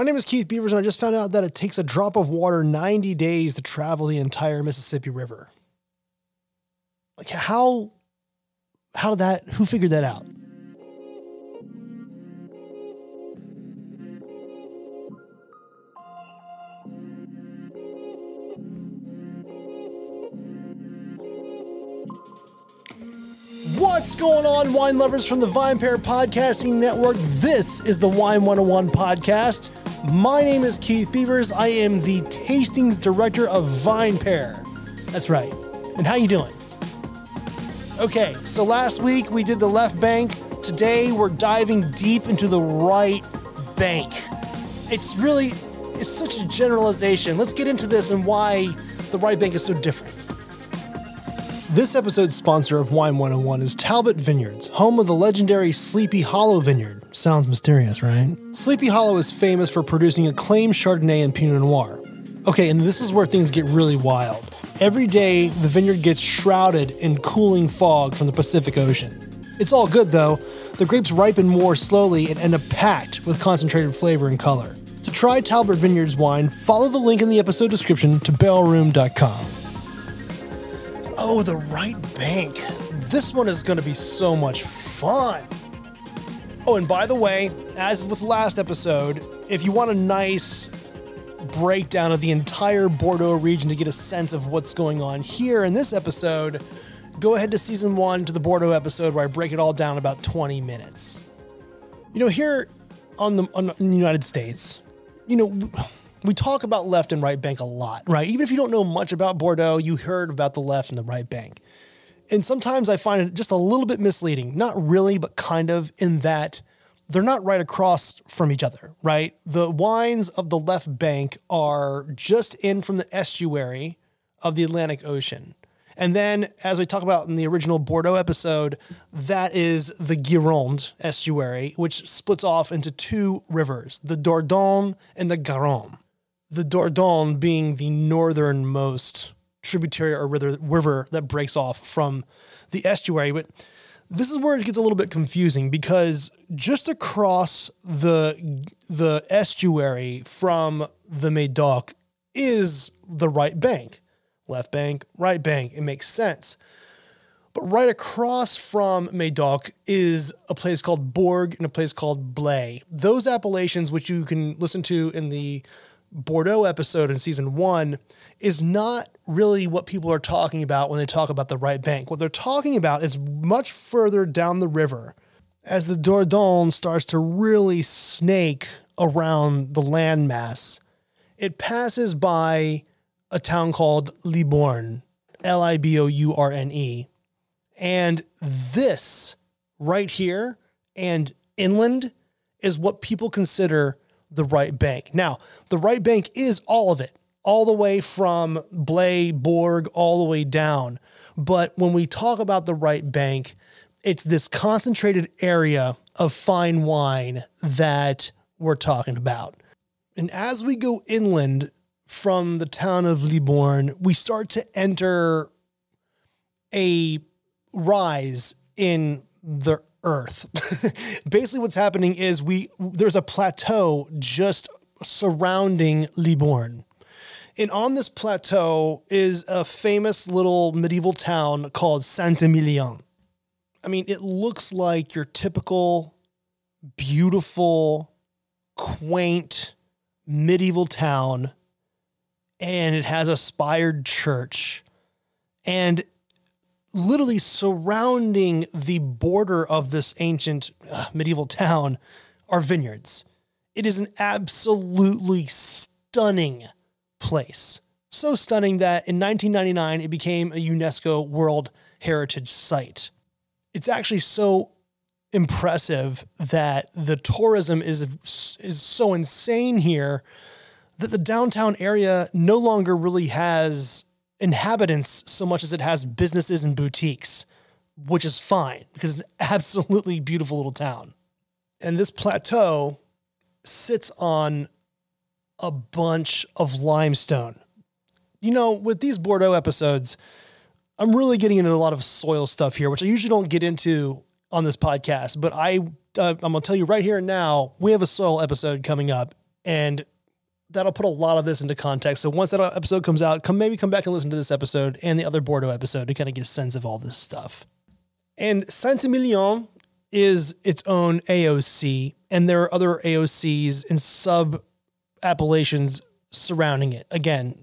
My name is Keith Beavers, and I just found out that it takes a drop of water 90 days to travel the entire Mississippi River. Like, how, how did that, who figured that out? What's going on, wine lovers from the VinePair Podcasting Network? This is the Wine 101 podcast. My name is Keith Beavers. I am the tastings director of VinePair. That's right. And how you doing? Okay, so last week we did the left bank. Today we're diving deep into the right bank. It's really it's such a generalization. Let's get into this and why the right bank is so different. This episode's sponsor of Wine 101 is Talbot Vineyards, home of the legendary Sleepy Hollow Vineyard. Sounds mysterious, right? Sleepy Hollow is famous for producing acclaimed Chardonnay and Pinot Noir. Okay, and this is where things get really wild. Every day, the vineyard gets shrouded in cooling fog from the Pacific Ocean. It's all good though. The grapes ripen more slowly and end up packed with concentrated flavor and color. To try Talbot Vineyards wine, follow the link in the episode description to barrelroom.com. Oh, the right bank. This one is going to be so much fun. Oh, and by the way, as with last episode, if you want a nice breakdown of the entire Bordeaux region to get a sense of what's going on here in this episode, go ahead to season one to the Bordeaux episode where I break it all down about 20 minutes. You know, here on the, on, the United States, you know, we talk about left and right bank a lot, right? Even if you don't know much about Bordeaux, you heard about the left and the right bank. And sometimes I find it just a little bit misleading. Not really, but kind of in that they're not right across from each other, right? The wines of the left bank are just in from the estuary of the Atlantic Ocean. And then, as we talk about in the original Bordeaux episode, that is the Gironde estuary, which splits off into two rivers, the Dordogne and the Garonne the Dordogne being the northernmost tributary or river, river that breaks off from the estuary. But this is where it gets a little bit confusing because just across the the estuary from the Medoc is the right bank. Left bank, right bank. It makes sense. But right across from Medoc is a place called Bourg and a place called Blaye. Those appellations, which you can listen to in the Bordeaux episode in season one is not really what people are talking about when they talk about the right bank. What they're talking about is much further down the river as the Dordogne starts to really snake around the landmass. It passes by a town called Libourne, L I B O U R N E. And this right here and inland is what people consider the right bank. Now, the right bank is all of it, all the way from Blaye, Bourg, all the way down. But when we talk about the right bank, it's this concentrated area of fine wine that we're talking about. And as we go inland from the town of Libourne, we start to enter a rise in the Earth. Basically, what's happening is we there's a plateau just surrounding Libourne. And on this plateau is a famous little medieval town called Saint Emilion. I mean, it looks like your typical beautiful, quaint medieval town, and it has a spired church. And literally surrounding the border of this ancient uh, medieval town are vineyards. It is an absolutely stunning place. So stunning that in 1999 it became a UNESCO World Heritage Site. It's actually so impressive that the tourism is is so insane here that the downtown area no longer really has inhabitants so much as it has businesses and boutiques, which is fine because it's an absolutely beautiful little town. And this plateau sits on a bunch of limestone. You know, with these Bordeaux episodes, I'm really getting into a lot of soil stuff here, which I usually don't get into on this podcast. But I, uh, I'm gonna tell you right here and now, we have a soil episode coming up And that'll put a lot of this into context. So once that episode comes out, come maybe come back and listen to this episode and the other Bordeaux episode to kind of get a sense of all this stuff. And Saint-Emilion is its own AOC, and there are other AOCs and sub appellations surrounding it. Again,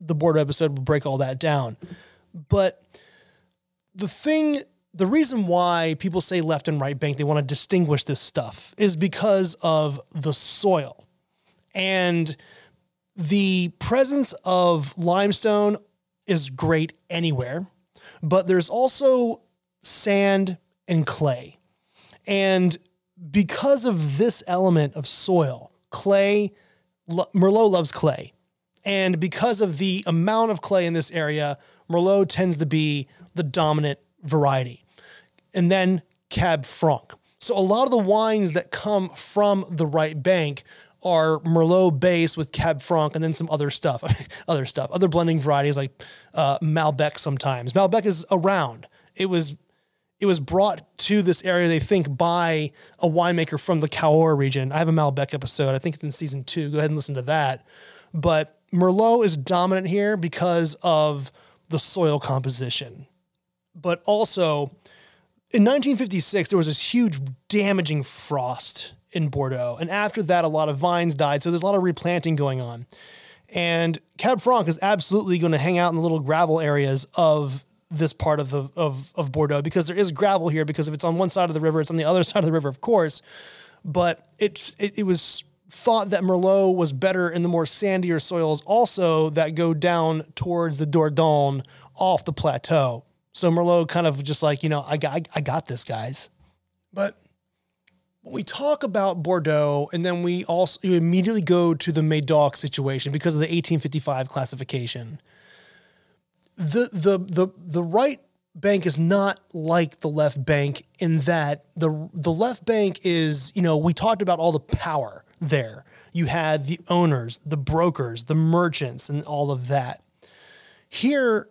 the Bordeaux episode will break all that down. But the thing, the reason why people say left and right bank, they want to distinguish this stuff, is because of the soil. And the presence of limestone is great anywhere, but there's also sand and clay. And because of this element of soil, clay, Merlot loves clay. And because of the amount of clay in this area, Merlot tends to be the dominant variety. And then Cab Franc. So a lot of the wines that come from the right bank are Merlot base with Cab Franc and then some other stuff, other stuff, other blending varieties like uh, Malbec sometimes. Malbec is around. It was it was brought to this area, they think, by a winemaker from the Cahors region. I have a Malbec episode. I think it's in season two. Go ahead and listen to that. But Merlot is dominant here because of the soil composition. But also, in 1956, there was this huge damaging frost in Bordeaux. And after that, a lot of vines died. So there's a lot of replanting going on. And Cab Franc is absolutely going to hang out in the little gravel areas of this part of the of, of Bordeaux because there is gravel here because if it's on one side of the river, it's on the other side of the river, of course. But it it, it was thought that Merlot was better in the more sandier soils also that go down towards the Dordogne off the plateau. So Merlot kind of just like, you know, I got I got this guys. But when we talk about Bordeaux and then we also immediately go to the Medoc situation because of the 1855 classification. The the the the right bank is not like the left bank in that the the left bank is, you know, we talked about all the power there. You had the owners, the brokers, the merchants, and all of that. Here,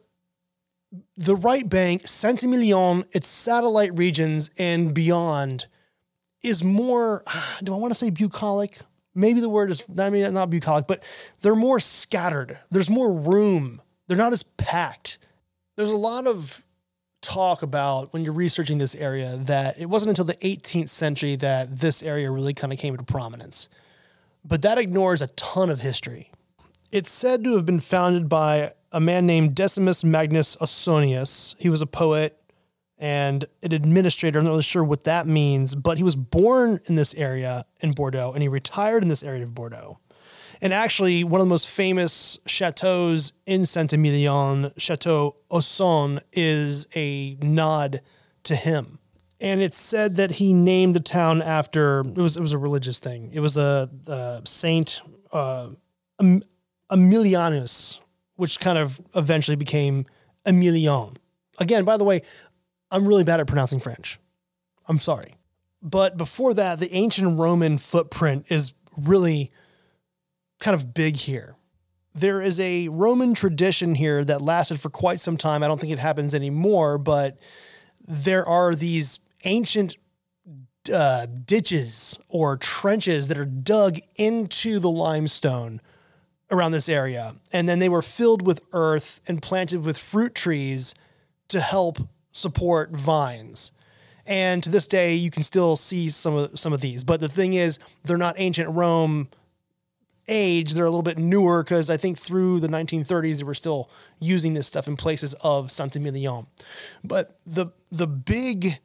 the right bank, Saint-Emilion, its satellite regions and beyond, is more, do I want to say bucolic? Maybe the word is, I mean, not bucolic, but they're more scattered. There's more room. They're not as packed. There's a lot of talk about when you're researching this area that it wasn't until the 18th century that this area really kind of came into prominence. But that ignores a ton of history. It's said to have been founded by a man named Decimus Magnus Ausonius. He was a poet and an administrator. I'm not really sure what that means, but he was born in this area in Bordeaux and he retired in this area of Bordeaux. And actually, one of the most famous chateaus in Saint Emilion, Chateau Ausone, is a nod to him. And it's said that he named the town after it was it was a religious thing. It was a, a saint uh, Emilianus, which kind of eventually became Emilion. Again, by the way, I'm really bad at pronouncing French. I'm sorry. But before that, the ancient Roman footprint is really kind of big here. There is a Roman tradition here that lasted for quite some time. I don't think it happens anymore, but there are these ancient uh, ditches or trenches that are dug into the limestone around this area. And then they were filled with earth and planted with fruit trees to help support vines. And to this day, you can still see some of some of these. But the thing is, they're not ancient Rome age, they're a little bit newer because I think through the 1930s they were still using this stuff in places of Saint-Emilion. But the the big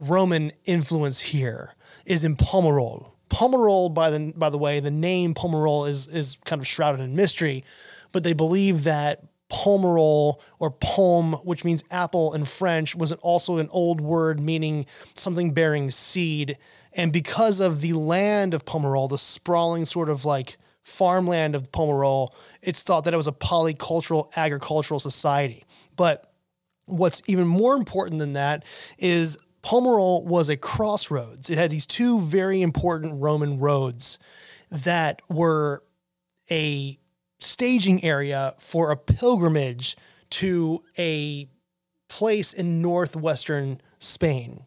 Roman influence here is in Pomerol. Pomerol, by the by the way, the name Pomerol is is kind of shrouded in mystery, but they believe that Pomerol or pomme, which means apple in French, was it also an old word meaning something bearing seed. And because of the land of Pomerol, the sprawling sort of like farmland of Pomerol, it's thought that it was a polycultural agricultural society. But what's even more important than that is Pomerol was a crossroads. It had these two very important Roman roads that were a staging area for a pilgrimage to a place in northwestern Spain.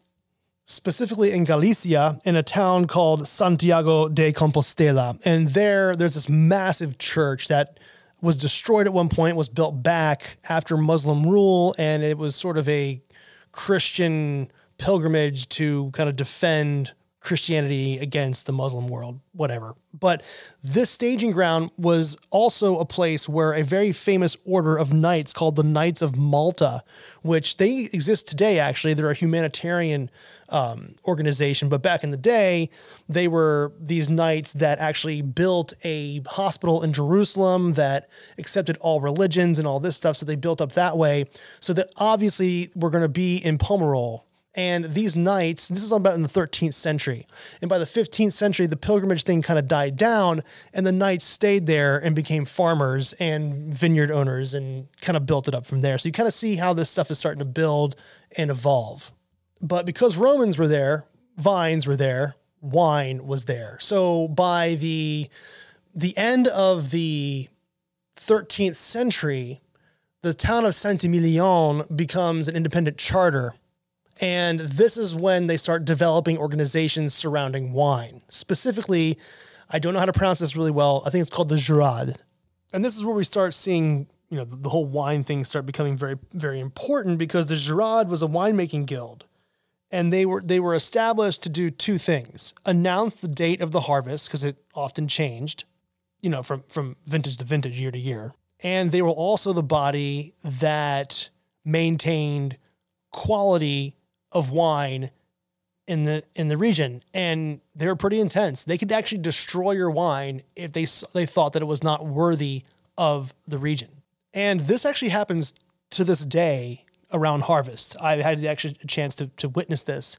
specifically in Galicia, in a town called Santiago de Compostela. And there, there's this massive church that was destroyed at one point, was built back after Muslim rule, and it was sort of a Christian pilgrimage to kind of defend Christianity against the Muslim world, whatever. But this staging ground was also a place where a very famous order of knights called the Knights of Malta, which they exist today, actually. They're a humanitarian um, organization, but back in the day, they were these knights that actually built a hospital in Jerusalem that accepted all religions and all this stuff. So they built up that way. So that obviously we're going to be in Pomerol and these knights, this is all about in the 13th century. And by the 15th century, the pilgrimage thing kind of died down, and the knights stayed there and became farmers and vineyard owners and kind of built it up from there. So you kind of see how this stuff is starting to build and evolve. But because Romans were there, vines were there, wine was there. So by the the end of the 13th century, the town of Saint-Emilion becomes an independent charter and this is when they start developing organizations surrounding wine. Specifically, I don't know how to pronounce this really well. I think it's called the Jurade. And this is where we start seeing, you know, the, whole wine thing start becoming very, very important because the Jurade was a winemaking guild. And they were they were established to do two things: announce the date of the harvest because it often changed, you know, from from vintage to vintage, year to year. And they were also the body that maintained quality of wine in the in the region, and they were pretty intense. They could actually destroy your wine if they they thought that it was not worthy of the region. And this actually happens to this day around harvest. I had actually a chance to to witness this.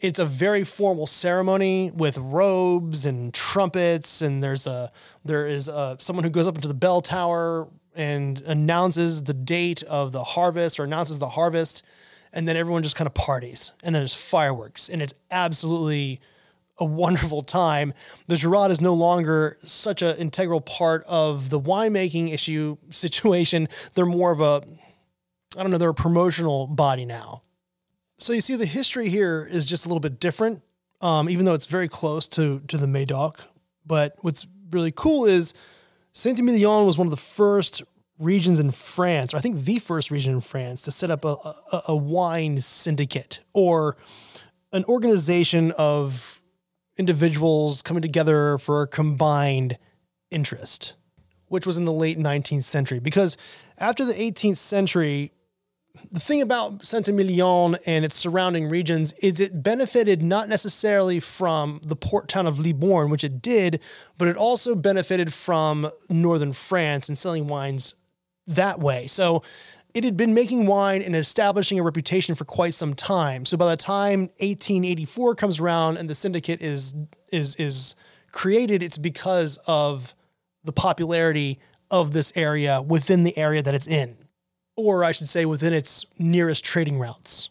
It's a very formal ceremony with robes and trumpets, and there's a there is a, someone who goes up into the bell tower and announces the date of the harvest or announces the harvest and then everyone just kind of parties and there's fireworks and it's absolutely a wonderful time. The Jurade is no longer such an integral part of the winemaking issue situation. They're more of a, I don't know, they're a promotional body now. So you see, the history here is just a little bit different, um, even though it's very close to to the Médoc. But what's really cool is Saint Emilion was one of the first regions in France, or I think the first region in France, to set up a, a, a wine syndicate or an organization of individuals coming together for a combined interest, which was in the late 19th century. Because after the 18th century, the thing about Saint Emilion and its surrounding regions is it benefited not necessarily from the port town of Libourne, which it did, but it also benefited from northern France and selling wines that way. So it had been making wine and establishing a reputation for quite some time. So by the time 1884 comes around and the syndicate is is is created, it's because of the popularity of this area within the area that it's in, or I should say within its nearest trading routes.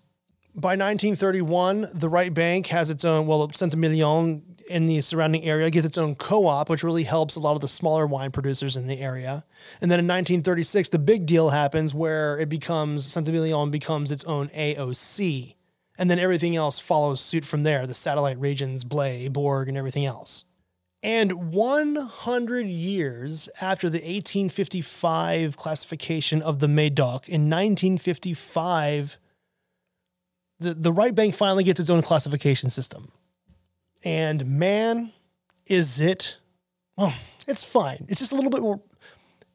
By 1931, the right bank has its own, well, Emilion in the surrounding area gets its own co-op, which really helps a lot of the smaller wine producers in the area. And then in 1936, the big deal happens where it becomes Emilion becomes its own AOC, and then everything else follows suit from there: the satellite regions, Blaye, Bourg, and everything else. And 100 years after the 1855 classification of the Médoc, in 1955, the, the right bank finally gets its own classification system. And man, is it, well, it's fine. It's just a little bit more,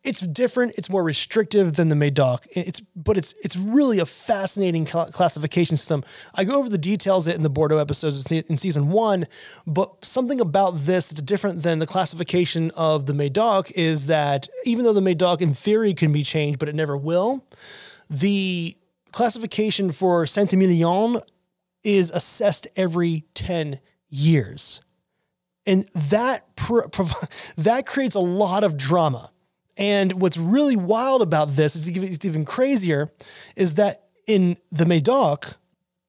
it's different. It's more restrictive than the Médoc. It's, but it's, it's really a fascinating cl- classification system. I go over the details in the Bordeaux episodes in season one, but something about this that's different than the classification of the Médoc is that even though the Médoc in theory can be changed, but it never will, the classification for Saint Emilion is assessed every 10 years. And that that creates a lot of drama. And what's really wild about this is it's even crazier is that in the Médoc,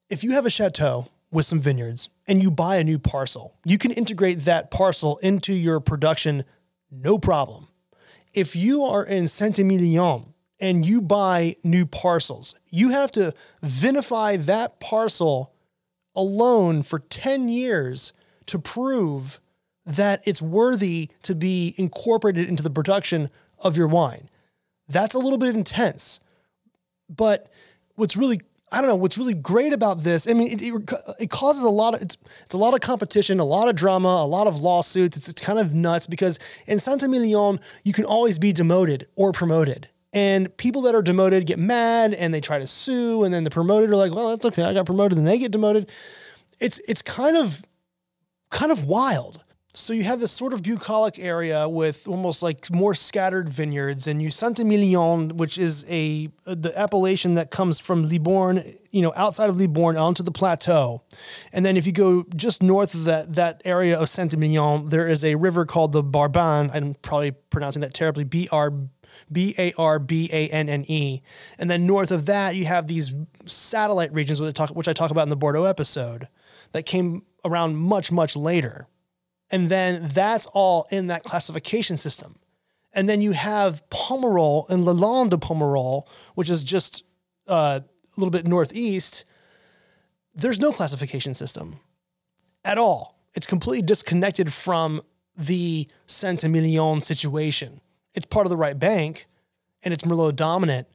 if you have a chateau with some vineyards and you buy a new parcel, you can integrate that parcel into your production no problem. If you are in Saint-Emilion and you buy new parcels, you have to vinify that parcel alone for 10 years to prove that it's worthy to be incorporated into the production of your wine. That's a little bit intense. But what's really I don't know what's really great about this. I mean, it, it, it, causes a lot of it's it's a lot of competition, a lot of drama, a lot of lawsuits. It's, it's kind of nuts because in Saint-Emilion you can always be demoted or promoted, and people that are demoted get mad and they try to sue, and then the promoted are like, "Well, that's okay, I got promoted," and they get demoted. It's it's kind of kind of wild. So you have this sort of bucolic area with almost like more scattered vineyards, and you Saint-Emilion, which is a the appellation that comes from Libourne, you know, outside of Libourne onto the plateau, and then if you go just north of that that area of Saint-Emilion, there is a river called the Barbanne. I'm probably pronouncing that terribly. B R B A R B A N N E, and then north of that you have these satellite regions, which I talk, which I talk about in the Bordeaux episode, that came around much much later. And then that's all in that classification system. And then you have Pomerol and Lalande de Pomerol, which is just uh, a little bit northeast. There's no classification system at all. It's completely disconnected from the Saint-Emilion situation. It's part of the right bank and it's Merlot dominant.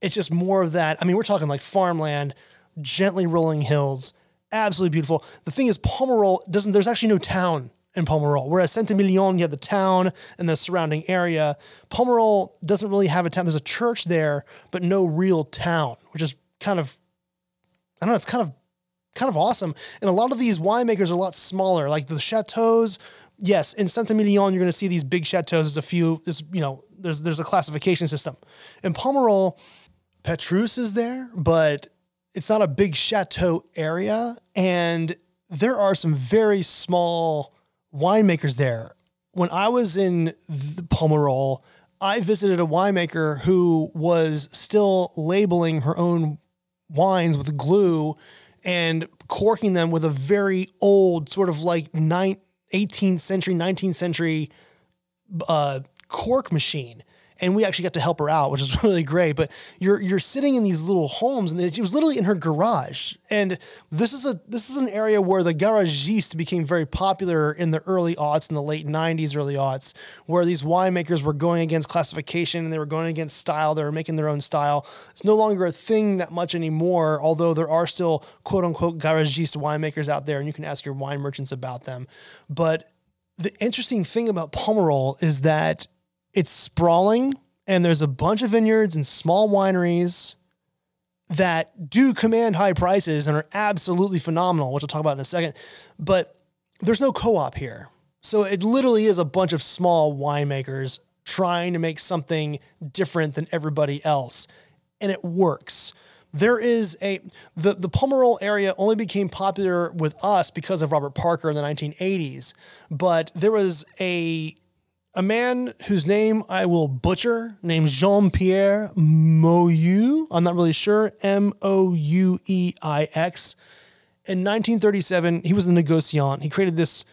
It's just more of that. I mean, we're talking like farmland, gently rolling hills, absolutely beautiful. The thing is, Pomerol doesn't, there's actually no town in Pomerol. Whereas Saint-Emilion, you have the town and the surrounding area. Pomerol doesn't really have a town. There's a church there, but no real town, which is kind of, I don't know, it's kind of, kind of awesome. And a lot of these winemakers are a lot smaller. Like the chateaus, yes, in Saint-Emilion, you're going to see these big chateaus. There's a few, there's, you know, there's, there's a classification system. In Pomerol, Petrus is there, but it's not a big chateau area. And there are some very small winemakers there. When I was in the Pomerol, I visited a winemaker who was still labeling her own wines with glue and corking them with a very old, sort of like 18th century, 19th century uh, cork machine and we actually got to help her out, which is really great. But you're you're sitting in these little homes, and it was literally in her garage. And this is a this is an area where the garagiste became very popular in the early aughts, in the late '90s, early aughts, where these winemakers were going against classification and they were going against style. They were making their own style. It's no longer a thing that much anymore, although there are still quote unquote garagiste winemakers out there, and you can ask your wine merchants about them. But the interesting thing about Pomerol is that it's sprawling and there's a bunch of vineyards and small wineries that do command high prices and are absolutely phenomenal, which I'll talk about in a second. But there's no co op here. So it literally is a bunch of small winemakers trying to make something different than everybody else. And it works. There is a the the Pomerol area only became popular with us because of Robert Parker in the 1980s, but there was a a man whose name I will butcher, named Jean Pierre Moueix. I'm not really sure. M O U E I X. In 1937, he was a negociant. He created this.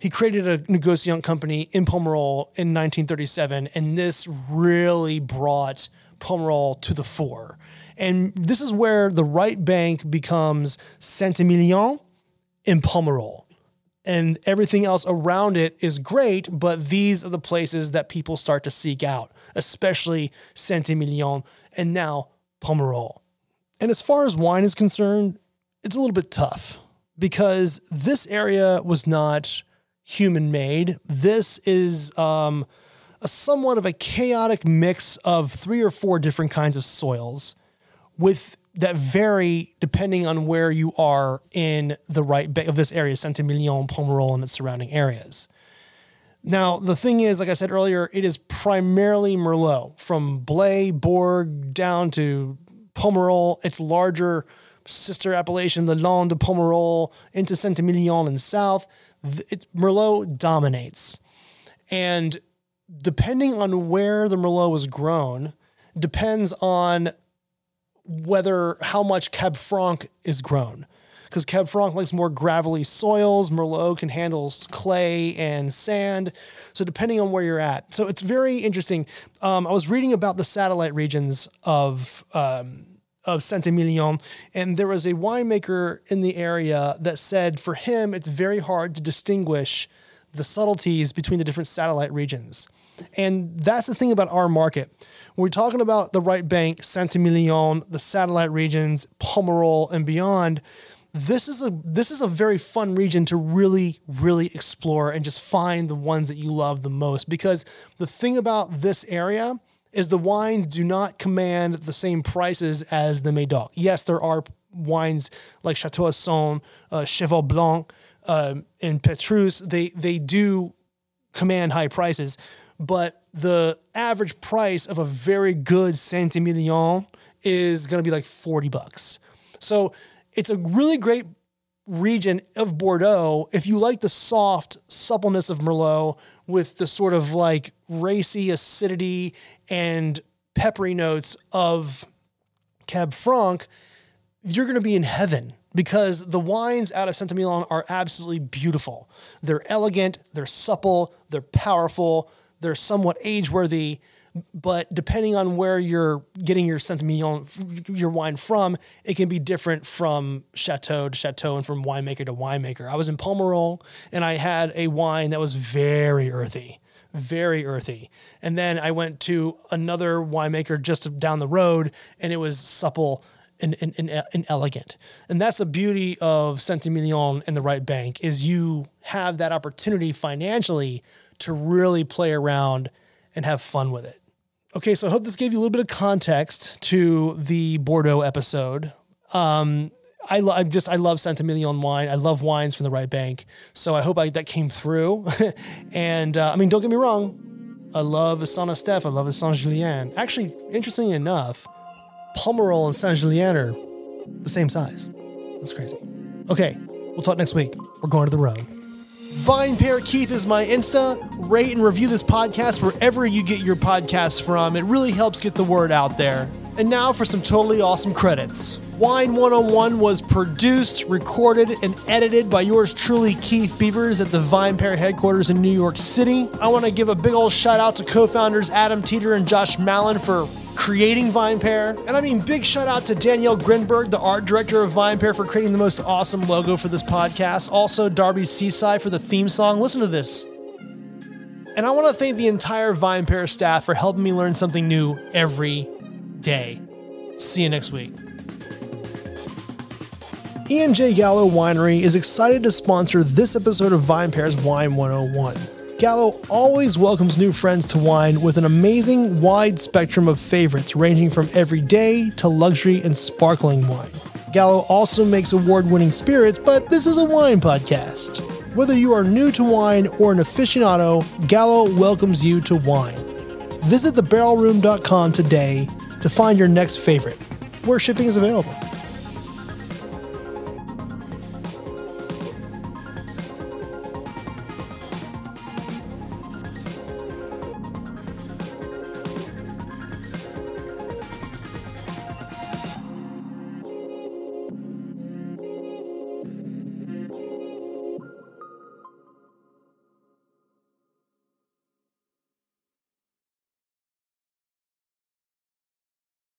He created a negociant company in Pomerol in 1937, and this really brought Pomerol to the fore. And this is where the right bank becomes Saint-Emilion in Pomerol and everything else around it is great, but these are the places that people start to seek out, especially Saint-Emilion and now Pomerol. And as far as wine is concerned, it's a little bit tough because this area was not human made. This is um, a somewhat of a chaotic mix of three or four different kinds of soils with that vary depending on where you are in the right of this area, Saint-Emilion, Pomerol, and its surrounding areas. Now, the thing is, like I said earlier, it is primarily Merlot from Blaye, Bourg, down to Pomerol. Its larger sister appellation, the Land de Pomerol, into Saint-Emilion and south. It, Merlot dominates. And depending on where the Merlot was grown, depends on whether how much Cab Franc is grown. Because Cab Franc likes more gravelly soils, Merlot can handle clay and sand. So, depending on where you're at. So, it's very interesting. Um, I was reading about the satellite regions of, um, of Saint-Emilion, and there was a winemaker in the area that said for him it's very hard to distinguish the subtleties between the different satellite regions. And that's the thing about our market. We're talking about the right bank, Saint-Emilion, the satellite regions, Pomerol, and beyond, this is a this is a very fun region to really really explore and just find the ones that you love the most because the thing about this area is the wines do not command the same prices as the Médoc. Yes, there are wines like Chateau Ausone, uh, Cheval Blanc, uh, and Petrus. They they do command high prices, but the average price of a very good Saint Emilion is going to be like forty bucks. So it's a really great region of Bordeaux if you like the soft suppleness of Merlot with the sort of like racy acidity and peppery notes of Cab Franc, you're going to be in heaven because the wines out of Emilion are absolutely beautiful. They're elegant, they're supple, they're powerful, they're somewhat age worthy but depending on where you're getting your Saint Emilion, your wine from, it can be different from chateau to chateau and from winemaker to winemaker. I was in Pomerol and I had a wine that was very earthy, very earthy. And then I went to another winemaker just down the road and it was supple and, and, and, uh, and elegant. And that's the beauty of Saint Emilion and the right bank is you have that opportunity financially to really play around and have fun with it. Okay, so I hope this gave you a little bit of context to the Bordeaux episode. Um, I, lo- I just I love Saint Emilion wine. I love wines from the right bank. So I hope I, that came through. and uh, I mean, don't get me wrong. I love a Saint Estèphe. I love a Saint Julien. Actually, interestingly enough, Pomerol and Saint Julien are the same size. That's crazy. Okay, we'll talk next week. We're going to the road. VinePair Keith is my Insta. Rate and review this podcast wherever you get your podcasts from. It really helps get the word out there. And now for some totally awesome credits. Wine 101 was produced, recorded, and edited by yours truly, Keith Beavers, at the VinePair headquarters in New York City. I want to give a big old shout out to co founders Adam Teeter and Josh Malin for creating VinePair. And I mean, big shout out to Danielle Grinberg, the art director of VinePair, for creating the most awesome logo for this podcast. Also, Darby Cici for the theme song. Listen to this. And I want to thank the entire VinePair staff for helping me learn something new every day. See you next week. Ian J. Gallo Winery is excited to sponsor this episode of VinePair's Wine 101. Gallo always welcomes new friends to wine with an amazing wide spectrum of favorites ranging from everyday to luxury and sparkling wine. Gallo also makes award winning spirits, but this is a wine podcast. Whether you are new to wine or an aficionado, Gallo welcomes you to wine. Visit thebarrelroom.com today to find your next favorite, where shipping is available.